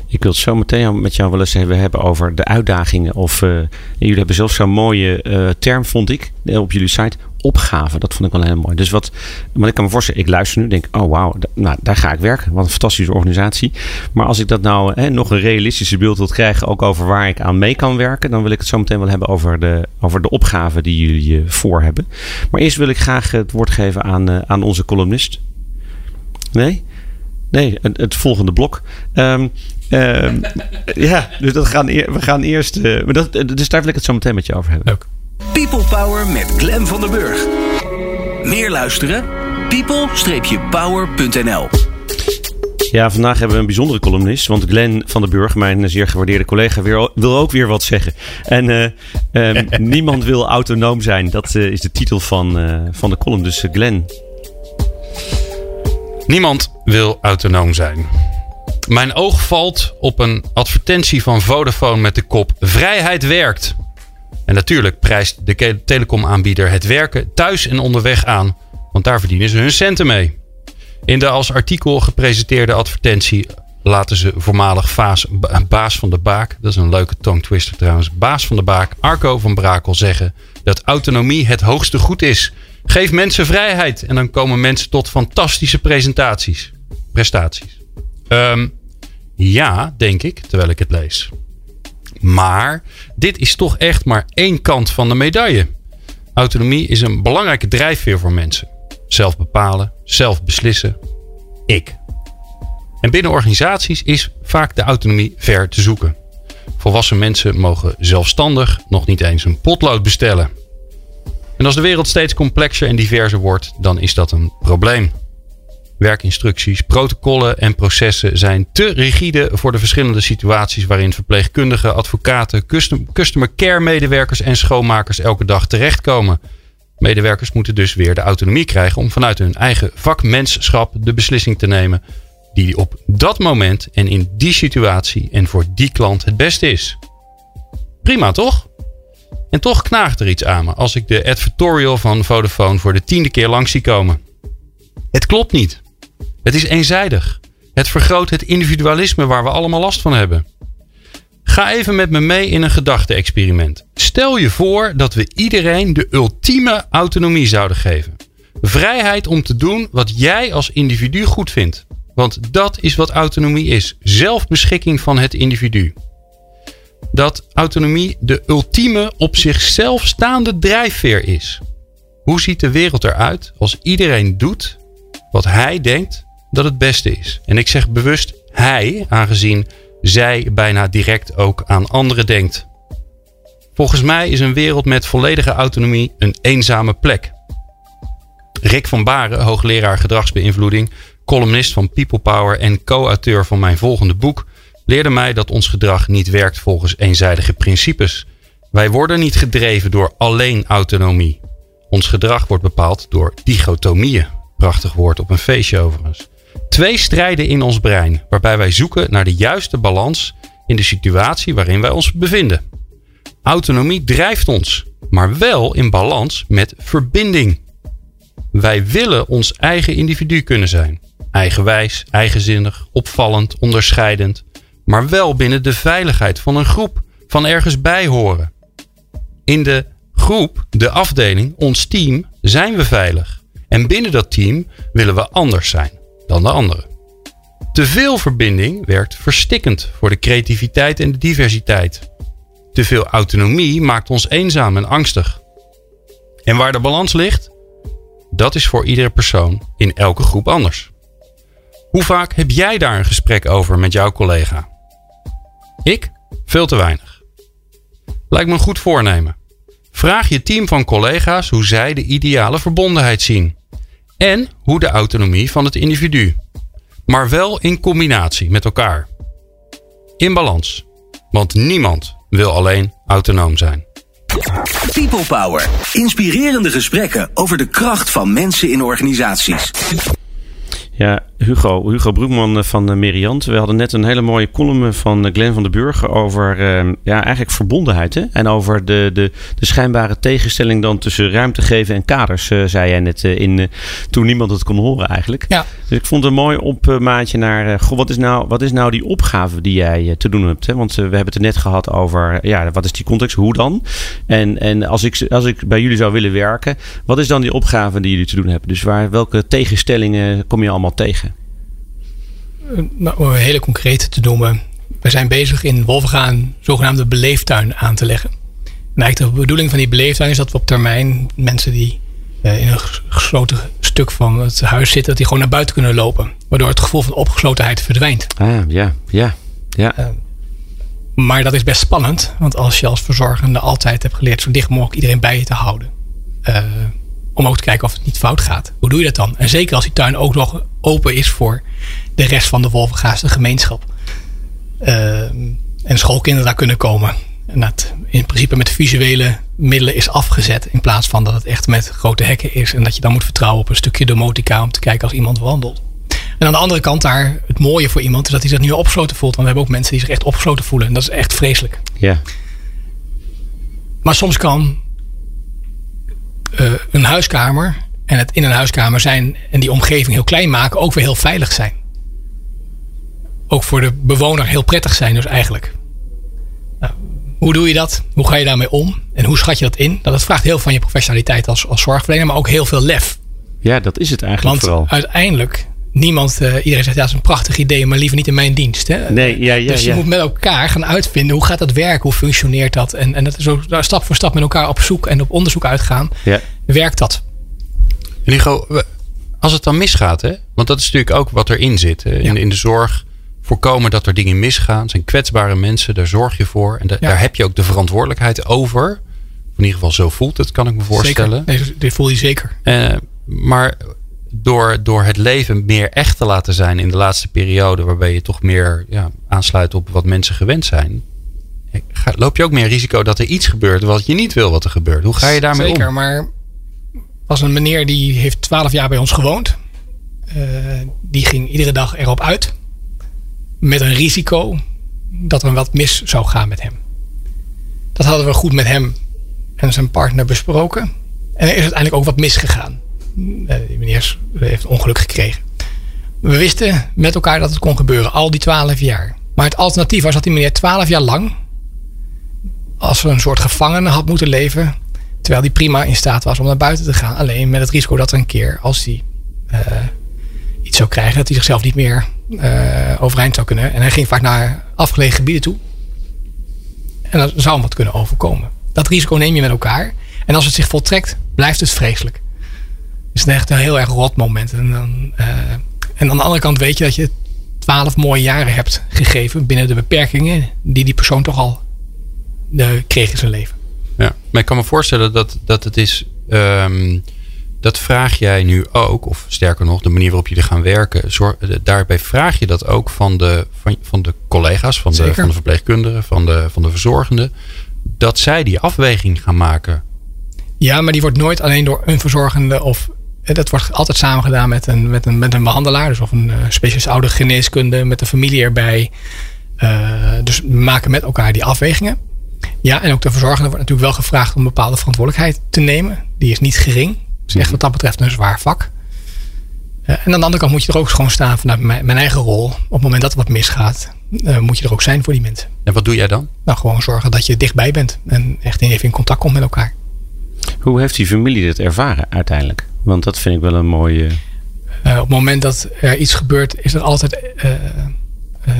Ik wil het zo meteen met jou wel eens hebben, over de uitdagingen. Of uh, jullie hebben zelfs zo'n mooie uh, term, vond ik, op jullie site. Opgave. Dat vond ik wel heel mooi. Dus wat, maar ik kan me voorstellen, ik luister nu, denk, oh wauw, nou, daar ga ik werken. Wat een fantastische organisatie. Maar als ik dat nou hè, nog een realistische beeld wil krijgen, ook over waar ik aan mee kan werken, dan wil ik het zo meteen wel hebben over de, over de opgave die jullie voor hebben. Maar eerst wil ik graag het woord geven aan, aan onze columnist. Nee? Nee, het, volgende blok. Um, um, ja, dus dat gaan we gaan eerst. Uh, maar dat, dus daar wil ik het zo meteen met je over hebben. Ook. People Power met Glen van der Burg. Meer luisteren? people-power.nl ja, vandaag hebben we een bijzondere columnist. Want Glenn van der Burg, mijn zeer gewaardeerde collega, wil ook weer wat zeggen. En uh, um, niemand wil autonoom zijn. Dat uh, is de titel van, uh, van de column. Dus Glenn, Niemand wil autonoom zijn. Mijn oog valt op een advertentie van Vodafone met de kop Vrijheid werkt. En natuurlijk prijst de telecomaanbieder het werken thuis en onderweg aan, want daar verdienen ze hun centen mee. In de als artikel gepresenteerde advertentie laten ze voormalig baas van de Baak, dat is een leuke tongue twister trouwens, baas van de Baak, Arco van Brakel zeggen dat autonomie het hoogste goed is Geef mensen vrijheid en dan komen mensen tot fantastische presentaties. Prestaties. Um, ja, denk ik, terwijl ik het lees. Maar dit is toch echt maar één kant van de medaille. Autonomie is een belangrijke drijfveer voor mensen. Zelf bepalen, zelf beslissen. Ik. En binnen organisaties is vaak de autonomie ver te zoeken. Volwassen mensen mogen zelfstandig nog niet eens een potlood bestellen. En als de wereld steeds complexer en diverser wordt, dan is dat een probleem. Werkinstructies, protocollen en processen zijn te rigide voor de verschillende situaties waarin verpleegkundigen, advocaten, customer care medewerkers en schoonmakers elke dag terechtkomen. Medewerkers moeten dus weer de autonomie krijgen om vanuit hun eigen vakmenschap de beslissing te nemen die op dat moment en in die situatie en voor die klant het beste is. Prima toch? En toch knaagt er iets aan me als ik de advertorial van Vodafone voor de tiende keer langs zie komen. Het klopt niet. Het is eenzijdig. Het vergroot het individualisme waar we allemaal last van hebben. Ga even met me mee in een gedachte-experiment. Stel je voor dat we iedereen de ultieme autonomie zouden geven. Vrijheid om te doen wat jij als individu goed vindt. Want dat is wat autonomie is: zelfbeschikking van het individu dat autonomie de ultieme op zichzelf staande drijfveer is. Hoe ziet de wereld eruit als iedereen doet wat hij denkt dat het beste is? En ik zeg bewust hij, aangezien zij bijna direct ook aan anderen denkt. Volgens mij is een wereld met volledige autonomie een eenzame plek. Rick van Baren, hoogleraar gedragsbeïnvloeding, columnist van People Power en co-auteur van mijn volgende boek, leerde mij dat ons gedrag niet werkt volgens eenzijdige principes. Wij worden niet gedreven door alleen autonomie. Ons gedrag wordt bepaald door dichotomieën. Prachtig woord op een feestje overigens. Twee strijden in ons brein, waarbij wij zoeken naar de juiste balans in de situatie waarin wij ons bevinden. Autonomie drijft ons, maar wel in balans met verbinding. Wij willen ons eigen individu kunnen zijn. Eigenwijs, eigenzinnig, opvallend, onderscheidend maar wel binnen de veiligheid van een groep, van ergens bij horen. In de groep, de afdeling, ons team, zijn we veilig. En binnen dat team willen we anders zijn dan de anderen. Te veel verbinding werkt verstikkend voor de creativiteit en de diversiteit. Te veel autonomie maakt ons eenzaam en angstig. En waar de balans ligt, dat is voor iedere persoon in elke groep anders. Hoe vaak heb jij daar een gesprek over met jouw collega? Ik? Veel te weinig. Lijkt me een goed voornemen. Vraag je team van collega's hoe zij de ideale verbondenheid zien. En hoe de autonomie van het individu. Maar wel in combinatie met elkaar. In balans. Want niemand wil alleen autonoom zijn. People Power. Inspirerende gesprekken over de kracht van mensen in organisaties. Ja, Hugo, Hugo Broekman van uh, Meriant. We hadden net een hele mooie column van Glenn van den Burg over uh, ja, eigenlijk verbondenheid. Hè? En over de, de, de schijnbare tegenstelling dan tussen ruimte geven en kaders, zei jij net in, toen niemand het kon horen eigenlijk. Ja. Dus ik vond het een mooi opmaatje naar, goh, wat is, nou, wat is nou die opgave die jij te doen hebt? Hè? Want we hebben het er net gehad over, ja, wat is die context, hoe dan? En, en als, ik, als ik bij jullie zou willen werken, wat is dan die opgave die jullie te doen hebben? Dus waar, welke tegenstellingen kom je allemaal tegen? Nou, om hele concreet te noemen. We zijn bezig in Wolvengaan zogenaamde beleeftuin aan te leggen. En eigenlijk de bedoeling van die beleeftuin is dat we op termijn mensen die uh, in een gesloten stuk van het huis zitten, dat die gewoon naar buiten kunnen lopen. Waardoor het gevoel van opgeslotenheid verdwijnt. Ah, ja, ja, ja. Uh, maar dat is best spannend, want als je als verzorgende altijd hebt geleerd zo dicht mogelijk iedereen bij je te houden. Uh, om ook te kijken of het niet fout gaat. Hoe doe je dat dan? En zeker als die tuin ook nog open is voor de rest van de Wolvengaarse gemeenschap. Uh, en schoolkinderen daar kunnen komen. En dat in principe met visuele middelen is afgezet. In plaats van dat het echt met grote hekken is. En dat je dan moet vertrouwen op een stukje domotica om te kijken als iemand wandelt. En aan de andere kant daar, het mooie voor iemand is dat hij zich nu opgesloten voelt. Want we hebben ook mensen die zich echt opgesloten voelen. En dat is echt vreselijk. Ja. Maar soms kan uh, een huiskamer en het in een huiskamer zijn en die omgeving heel klein maken ook weer heel veilig zijn. Ook voor de bewoner heel prettig zijn dus eigenlijk. Nou, hoe doe je dat? Hoe ga je daarmee om? En hoe schat je dat in? Dat, vraagt heel van je professionaliteit als, als zorgverlener, maar ook heel veel lef. Ja, dat is het eigenlijk Want vooral. uiteindelijk niemand, uh, iedereen zegt ja, dat is een prachtig idee, maar liever niet in mijn dienst. Hè? Nee, ja, ja, dus je ja. moet met elkaar gaan uitvinden hoe gaat dat werken, hoe functioneert dat. En, en dat is zo daar stap voor stap met elkaar op zoek en op onderzoek uitgaan. Ja. Werkt dat? En Hugo, als het dan misgaat, hè? want dat is natuurlijk ook wat erin zit. In, Ja. in de zorg voorkomen dat er dingen misgaan. Het zijn kwetsbare mensen, daar zorg je voor. En da- daar heb je ook de verantwoordelijkheid over. In ieder geval zo voelt het, kan ik me voorstellen. Zeker. Nee, dit voel je zeker. Eh, maar door, door het leven meer echt te laten zijn in de laatste periode, waarbij je toch meer ja, aansluit op wat mensen gewend zijn, loop je ook meer risico dat er iets gebeurt wat je niet wil wat er gebeurt. Hoe ga je daarmee Zeker, om? maar was een meneer die heeft twaalf jaar bij ons gewoond. Eh, die ging iedere dag erop uit. Met een risico dat er wat mis zou gaan met hem. Dat hadden we goed met hem en zijn partner besproken. En er is uiteindelijk ook wat misgegaan. Eh, die meneer is- heeft ongeluk gekregen. We wisten met elkaar dat het kon gebeuren, al die twaalf jaar. Maar het alternatief was dat die meneer twaalf jaar lang als een soort gevangene had moeten leven. Terwijl hij prima in staat was om naar buiten te gaan. Alleen met het risico dat er een keer, als hij eh, iets zou krijgen, dat hij zichzelf niet meer eh, overeind zou kunnen. En hij ging vaak naar afgelegen gebieden toe. En dan zou hem wat kunnen overkomen. Dat risico neem je met elkaar. En als het zich voltrekt, blijft het vreselijk. Het is echt een heel erg rot moment. En, dan, eh, en aan de andere kant weet je dat je twaalf mooie jaren hebt gegeven binnen de beperkingen die die persoon toch al eh, kreeg in zijn leven. Ja. Maar ik kan me voorstellen dat, dat het is. ehm, dat vraag jij nu ook, of sterker nog, de manier waarop jullie gaan werken. Zorg, eh, daarbij vraag je dat ook van de, van, van de collega's, van de, van de verpleegkundigen, van de, van de verzorgenden. Dat zij die afweging gaan maken. Ja, maar die wordt nooit alleen door een verzorgende of dat wordt altijd samen gedaan met een, met een, met een behandelaar, dus of een eh, specialist oude geneeskunde met de familie erbij. Eh, dus we maken met elkaar die afwegingen. Ja, en ook de verzorgende wordt natuurlijk wel gevraagd om bepaalde verantwoordelijkheid te nemen. Die is niet gering. Het is echt wat dat betreft een zwaar vak. Eh, en aan de andere kant moet je er ook gewoon staan vanuit mijn, eigen rol. Op het moment dat er wat misgaat, eh, moet je er ook zijn voor die mensen. En wat doe jij dan? Nou, gewoon zorgen dat je dichtbij bent en echt even in contact komt met elkaar. Hoe heeft die familie dit ervaren uiteindelijk? Want dat vind ik wel een mooie. Eh, op het moment dat er iets gebeurt, is er altijd. eh, eh,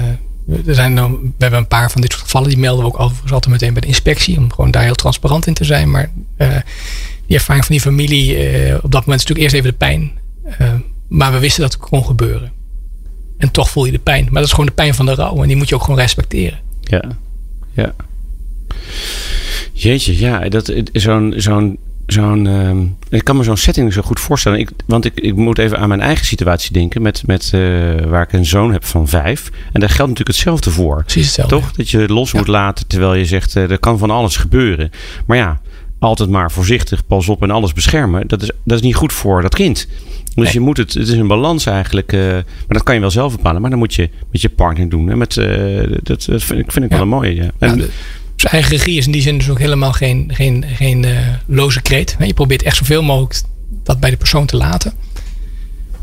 er zijn dan, we hebben een paar van dit soort gevallen, die melden we ook overigens altijd meteen bij de inspectie, om gewoon daar heel transparant in te zijn. Maar eh, die ervaring van die familie, eh, op dat moment is natuurlijk eerst even de pijn. Eh, maar we wisten dat het kon gebeuren. En toch voel je de pijn. Maar dat is gewoon de pijn van de rouw. En die moet je ook gewoon respecteren. Ja. Ja. Jeetje, ja. Dat, zo'n, zo'n, zo'n, ehm, ik kan me zo'n setting zo goed voorstellen. Ik, want ik, ik moet even aan mijn eigen situatie denken. Met, met, eh, waar ik een zoon heb van vijf. En daar geldt natuurlijk hetzelfde voor. Precies hetzelfde. Toch? Dat je los Ja. moet laten terwijl je zegt, eh, er kan van alles gebeuren. Maar ja, altijd maar voorzichtig, pas op en alles beschermen. Dat is, dat is niet goed voor dat kind. Dus je moet het, het is een balans eigenlijk. eh, maar dat kan je wel zelf bepalen. Maar dan moet je met je partner doen. En met, dat, dat vind ik, vind ik Ja. wel een mooie. Ja. Ja, En, de- dus eigen regie is in die zin dus ook helemaal geen, geen, geen eh, loze kreet. Je probeert echt zoveel mogelijk dat bij de persoon te laten.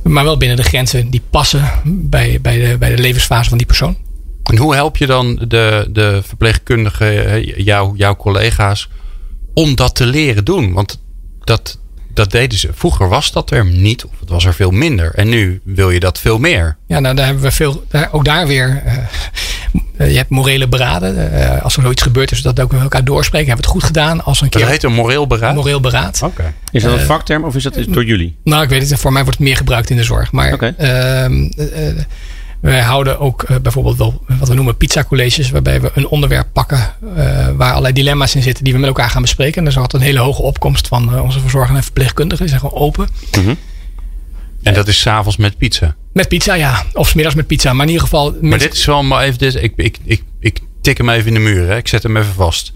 Maar wel binnen de grenzen die passen bij, bij, de, bij de levensfase van die persoon. En hoe help je dan de, de verpleegkundigen, jou, jouw collega's, om dat te leren doen? Want dat, dat deden ze. Vroeger was dat er niet, of het was er veel minder. En nu wil je dat veel meer. Ja, nou daar hebben we veel, daar, ook daar weer. eh, eh, je hebt morele beraden. Eh, als er zoiets gebeurt, is dat ook met elkaar doorspreken. Hebben we het goed gedaan? Als een Dat keer heet een moreel beraad. moreel beraad. Oké. is dat een vakterm of is dat door jullie? Nou, ik weet het. Voor mij wordt het meer gebruikt in de zorg. Maar Oké. Wij houden ook eh, bijvoorbeeld wel wat we noemen pizza colleges. Waarbij we een onderwerp pakken eh, waar allerlei dilemma's in zitten die we met elkaar gaan bespreken. En is altijd een hele hoge opkomst van eh, onze verzorgenden en verpleegkundigen. Die zijn gewoon open. En dat is s'avonds met pizza. Met pizza, ja. Of 's middags met pizza. Maar in ieder geval... Maar dit is wel maar even. Dit, ik, ik, ik, ik tik hem even in de muur. Hè. Ik zet hem even vast.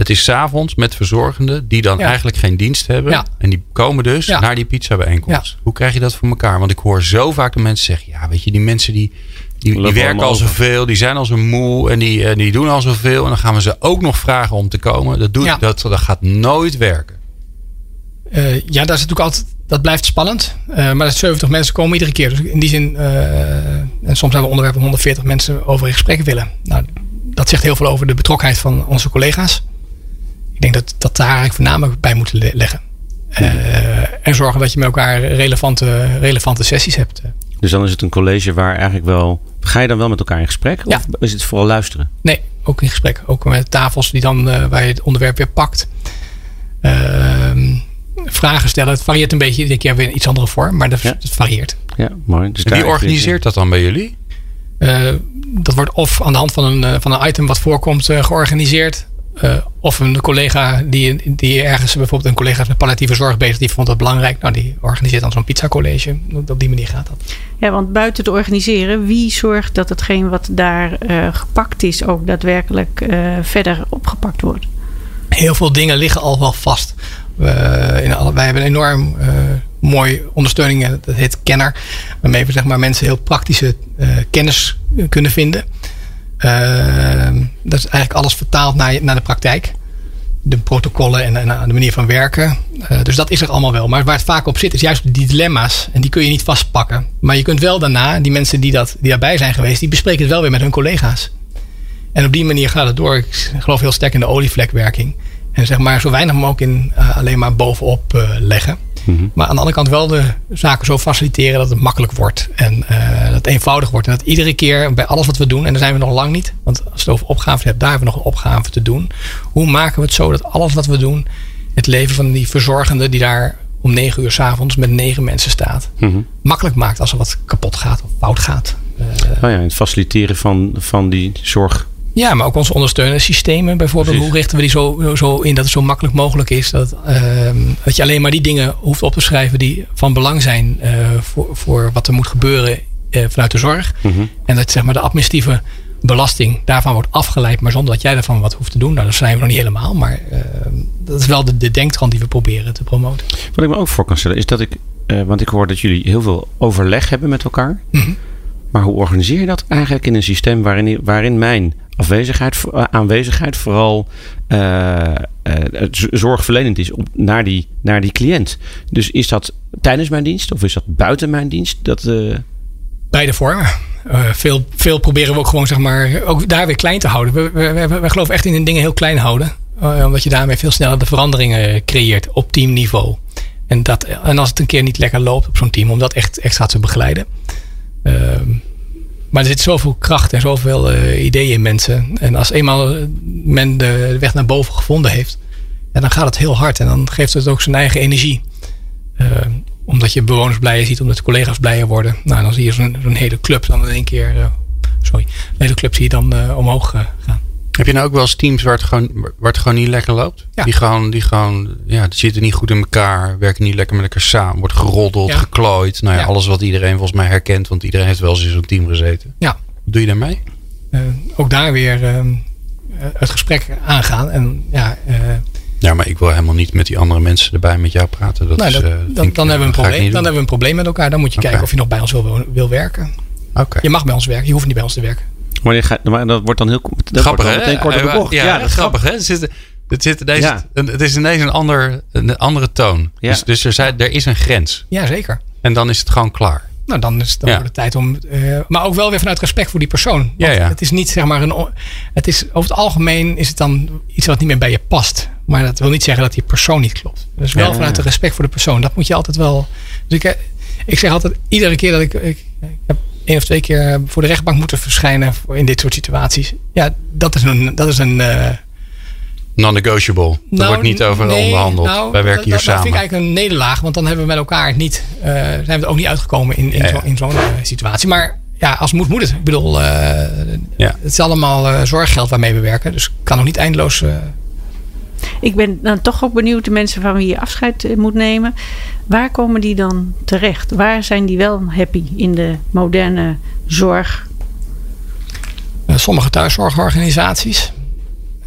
Het is s'avonds met verzorgenden die dan Ja. eigenlijk geen dienst hebben. Ja. En die komen dus Ja. naar die pizza bijeenkomst. Hoe krijg je dat voor elkaar? Want ik hoor zo vaak de mensen zeggen. Ja, weet je, die mensen die, die, werken al zoveel. Die zijn al zo moe. En die, en die doen al zoveel. En dan gaan we ze ook nog vragen om te komen. Dat, doet, Ja. dat, dat gaat nooit werken. Eh, ja, dat is natuurlijk altijd, dat blijft spannend. Eh, maar dat 70 mensen komen iedere keer. Dus in die zin, eh, en soms hebben we onderwerpen 140 mensen over in gesprek willen. Nou, dat zegt heel veel over de betrokkenheid van onze collega's. Ik denk dat dat daar eigenlijk voornamelijk bij moeten le- leggen. Eh, en zorgen dat je met elkaar relevante, relevante sessies hebt. Dus dan is het een college waar eigenlijk wel. Ga je dan wel met elkaar in gesprek? Ja. Of is het vooral luisteren? Nee, ook in gesprek. Ook met tafels die dan, eh, waar je het onderwerp weer pakt. Ehm, vragen stellen. Het varieert een beetje. Iedere keer weer in iets andere vorm. Maar dat, Ja. het varieert. Ja, mooi. Dus En wie organiseert dat dan bij jullie? Eh, dat wordt of aan de hand van een, van een item wat voorkomt georganiseerd. Eh, of een collega die, die ergens, bijvoorbeeld een collega met palliatieve zorg bezig, die vond dat belangrijk. Nou, die organiseert dan zo'n pizza college. Op die manier gaat dat. Ja, want buiten te organiseren, wie zorgt dat hetgeen wat daar eh, gepakt is ook daadwerkelijk eh, verder opgepakt wordt? Heel veel dingen liggen al wel vast. We, in alle, wij hebben een enorm mooi ondersteuning, dat heet Kenner. Waarmee we zeg maar, mensen heel praktische kennis kunnen vinden. Eh, dat is eigenlijk alles vertaald naar, naar de praktijk. De protocollen en, en de manier van werken. Eh, dus dat is er allemaal wel. Maar waar het vaak op zit, is juist die dilemma's. En die kun je niet vastpakken. Maar je kunt wel daarna, die mensen die, dat, die daarbij zijn geweest, die bespreken het wel weer met hun collega's. En op die manier gaat het door. Ik geloof heel sterk in de olievlekwerking. En zeg maar zo weinig mogelijk in eh, alleen maar bovenop eh, leggen. Maar aan de andere kant wel de zaken zo faciliteren dat het makkelijk wordt. En eh, dat het eenvoudig wordt. En dat iedere keer bij alles wat we doen, en daar zijn we nog lang niet. Want als je het over opgaven hebt, daar hebben we nog een opgave te doen. Hoe maken we het zo dat alles wat we doen, het leven van die verzorgende die daar om negen uur s'avonds met negen mensen staat, Mhm. makkelijk maakt als er wat kapot gaat of fout gaat. Eh, Oh ja, het faciliteren van, van die zorg. Ja, maar ook onze ondersteunende systemen bijvoorbeeld. Precies. Hoe richten we die zo, zo in dat het zo makkelijk mogelijk is? Dat, ehm, dat je alleen maar die dingen hoeft op te schrijven die van belang zijn eh, voor, voor wat er moet gebeuren eh, vanuit de zorg. Mhm. En dat zeg maar de administratieve belasting daarvan wordt afgeleid, maar zonder dat jij daarvan wat hoeft te doen. Nou, dat zijn we nog niet helemaal, maar ehm, dat is wel de, de denktrand die we proberen te promoten. Wat ik me ook voor kan stellen is dat ik, eh, want ik hoor dat jullie heel veel overleg hebben met elkaar. Mhm. Maar hoe organiseer je dat eigenlijk in een systeem waarin, waarin mijn afwezigheid, eh, aanwezigheid vooral z- zorgverlenend is op, naar, die, naar die cliënt? Dus is dat tijdens mijn dienst of is dat buiten mijn dienst? Dat, Beide vormen. Veel, veel proberen we ook gewoon, zeg maar, ook daar weer klein te houden. We, we, we, geloven echt in dingen heel klein houden. Omdat je daarmee veel sneller de veranderingen creëert op teamniveau. En, dat, en als het een keer niet lekker loopt op zo'n team, om dat echt extra te begeleiden. Ehm, maar er zit zoveel kracht en zoveel eh, ideeën in mensen. En als eenmaal eh, men de weg naar boven gevonden heeft, dan gaat het heel hard. En dan geeft het ook zijn eigen energie. Eh, omdat je bewoners blijer ziet, omdat de collega's blijer worden. Nou, dan zie je zo'n hele club dan in één keer. sorry, een hele club zie je dan omhoog gaan. Heb je nou ook wel eens teams waar het gewoon, waar het gewoon niet lekker loopt? Ja. Die gewoon, die gewoon, ja, die zitten niet goed in elkaar, werken niet lekker met elkaar samen, wordt geroddeld, Ja. geklooid. Nou ja, alles wat iedereen volgens mij herkent, want iedereen heeft wel eens in zo'n team gezeten. Ja. Doe je daarmee? Eh, ook daar weer eh, het gesprek aangaan. En ja, eh, Ja, maar ik wil helemaal niet met die andere mensen erbij met jou praten. Dat nou, is, dat, uh, dan, ik, dan, hebben we een probleem, dan hebben we een probleem met elkaar. Dan moet je kijken of je nog bij ons wil, wil werken. Oké. Je mag bij ons werken, je hoeft niet bij ons te werken. Wanneer ga, maar dat wordt dan heel dat Grappig, wordt meteen kort op de bocht. Ja, dat is grappig, hè? Het, zit, het, zit ineens, Ja. een- het is ineens een, ander, een andere toon. Ja. Dus, dus er, zijn, er is een grens. Ja, zeker. En dan is het gewoon klaar. Nou, dan is het dan Ja. het tijd om. eh, maar ook wel weer vanuit respect voor die persoon. Want Ja, ja. Het is niet zeg maar een. Het is over het algemeen is het dan iets wat niet meer bij je past. Maar dat wil niet zeggen dat die persoon niet klopt. Dus wel Ja. vanuit de respect voor de persoon. Dat moet je altijd wel. Dus ik, eh, ik zeg altijd iedere keer dat ik. Ik, ik heb één of twee keer voor de rechtbank moeten verschijnen in dit soort situaties. Ja, dat is een. Dat is een eh, Non-negotiable. Er nou, wordt niet over nee, onderhandeld. nou, Wij werken hier dat, dat samen. vind ik eigenlijk een nederlaag. Want dan hebben we met elkaar niet. eh, zijn we er ook niet uitgekomen in, in Ja, ja. zo- in zo'n eh, situatie. Maar ja, als moet, moet het. Ik bedoel, eh, Ja. het is allemaal eh, zorggeld waarmee we werken. Dus ik kan nog niet eindeloos. Ik ben dan toch ook benieuwd, de mensen van wie je afscheid eh, moet nemen. Waar komen die dan terecht? Waar zijn die wel happy in de moderne zorg? eh, sommige thuiszorgorganisaties.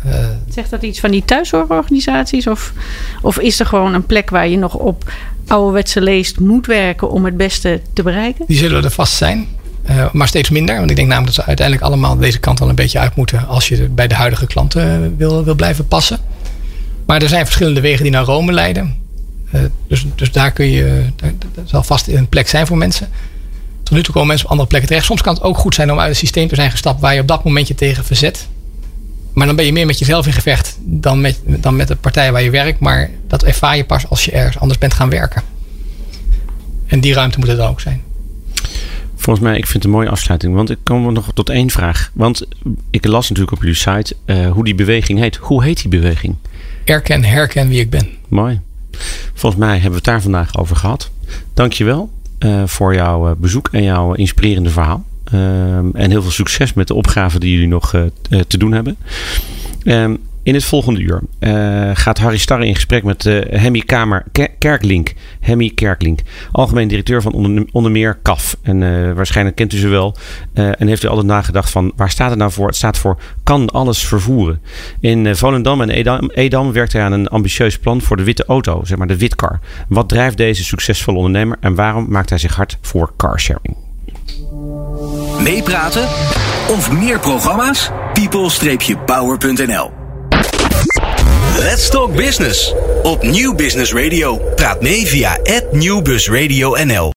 Eh, Zegt dat iets van die thuiszorgorganisaties? Of, of is er gewoon een plek waar je nog op ouderwetse leest moet werken om het beste te bereiken? die zullen er vast zijn. Maar steeds minder. Want ik denk namelijk dat ze uiteindelijk allemaal deze kant wel een beetje uit moeten. Als je bij de huidige klanten wil, wil blijven passen. Maar er zijn verschillende wegen die naar Rome leiden. Eh, dus, dus daar kun je. Daar, zal vast een plek zijn voor mensen. Tot nu toe komen mensen op andere plekken terecht. Soms kan het ook goed zijn om uit een systeem te zijn gestapt waar je op dat moment je tegen verzet. Maar dan ben je meer met jezelf in gevecht dan met, dan met de partij waar je werkt. Maar dat ervaar je pas als je ergens anders bent gaan werken. En die ruimte moet er dan ook zijn. Volgens mij, ik vind het een mooie afsluiting. Want ik kom nog tot één vraag. Want ik las natuurlijk op jullie site eh, hoe die beweging heet. Hoe heet die beweging? Erken, herken wie ik ben. Mooi. Volgens mij hebben we het daar vandaag over gehad. Dankjewel eh voor jouw eh, bezoek en jouw inspirerende verhaal. Ehm, en heel veel succes met de opgaven die jullie nog eh, te doen hebben. Ehm, in het volgende uur eh, gaat Harry Starre in gesprek met eh Hemmy Kamer Ke- Kerklink. Hemmy Kerklink, algemeen directeur van onder, onder meer CAF. En eh, waarschijnlijk kent u ze wel. En heeft u altijd nagedacht van waar staat het nou voor? Het staat voor kan alles vervoeren. In Volendam en Edam, werkt hij aan een ambitieus plan voor de witte auto, zeg maar de witkar. Wat drijft deze succesvolle ondernemer en waarom maakt hij zich hard voor carsharing? Meepraten of meer programma's? people-power.nl Let's Talk Business op Nieuw Business Radio. Praat mee via @nieuwbusradio.nl.